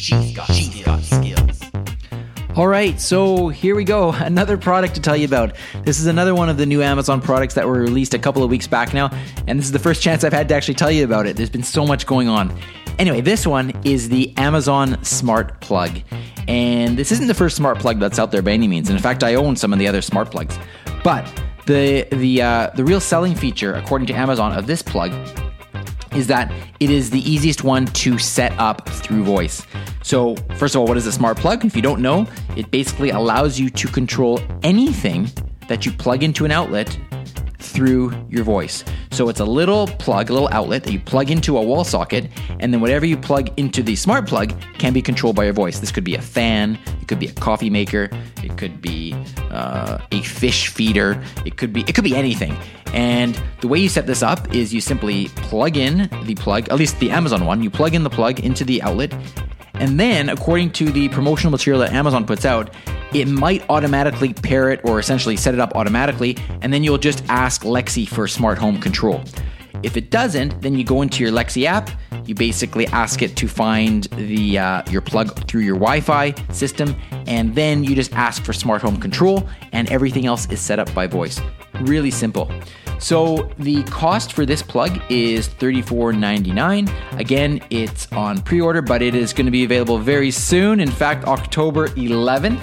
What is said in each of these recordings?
She's got, got skills. All right, so here we go. Another product to tell you about. This is another one of the new Amazon products that were released a couple of weeks back now, and this is the first chance I've had to actually tell you about it. There's been so much going on. Anyway, this one is the Amazon Smart Plug. And this isn't the first smart plug that's out there by any means. And in fact, I own some of the other smart plugs. But the the uh, the real selling feature, according to Amazon, of this plug is that it is the easiest one to set up through voice. So, first of all, what is a smart plug? If you don't know, it basically allows you to control anything that you plug into an outlet through your voice. So it's a little plug, a little outlet that you plug into a wall socket, and then whatever you plug into the smart plug can be controlled by your voice. This could be a fan, it could be a coffee maker, it could be uh, a fish feeder, it could be it could be anything. And the way you set this up is you simply plug in the plug, at least the Amazon one, you plug in the plug into the outlet, and then according to the promotional material that Amazon puts out, it might automatically pair it or essentially set it up automatically, and then you'll just ask Alexa for smart home control. If it doesn't, then you go into your Alexa app. You basically ask it to find the uh, your plug through your Wi-Fi system, and then you just ask for smart home control, and everything else is set up by voice. Really simple. So the cost for this plug is $34.99. Again, it's on pre-order, but it is going to be available very soon. In fact, October 11th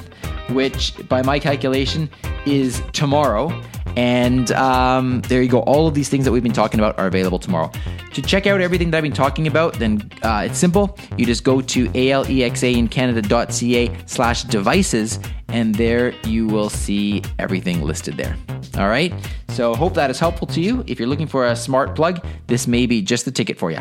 which by my calculation is tomorrow. And um, there you go. All of these things that we've been talking about are available tomorrow. To check out everything that I've been talking about, then uh, it's simple. You just go to alexaincanada.ca slash devices, and there you will see everything listed there. All right. So hope that is helpful to you. If you're looking for a smart plug, this may be just the ticket for you.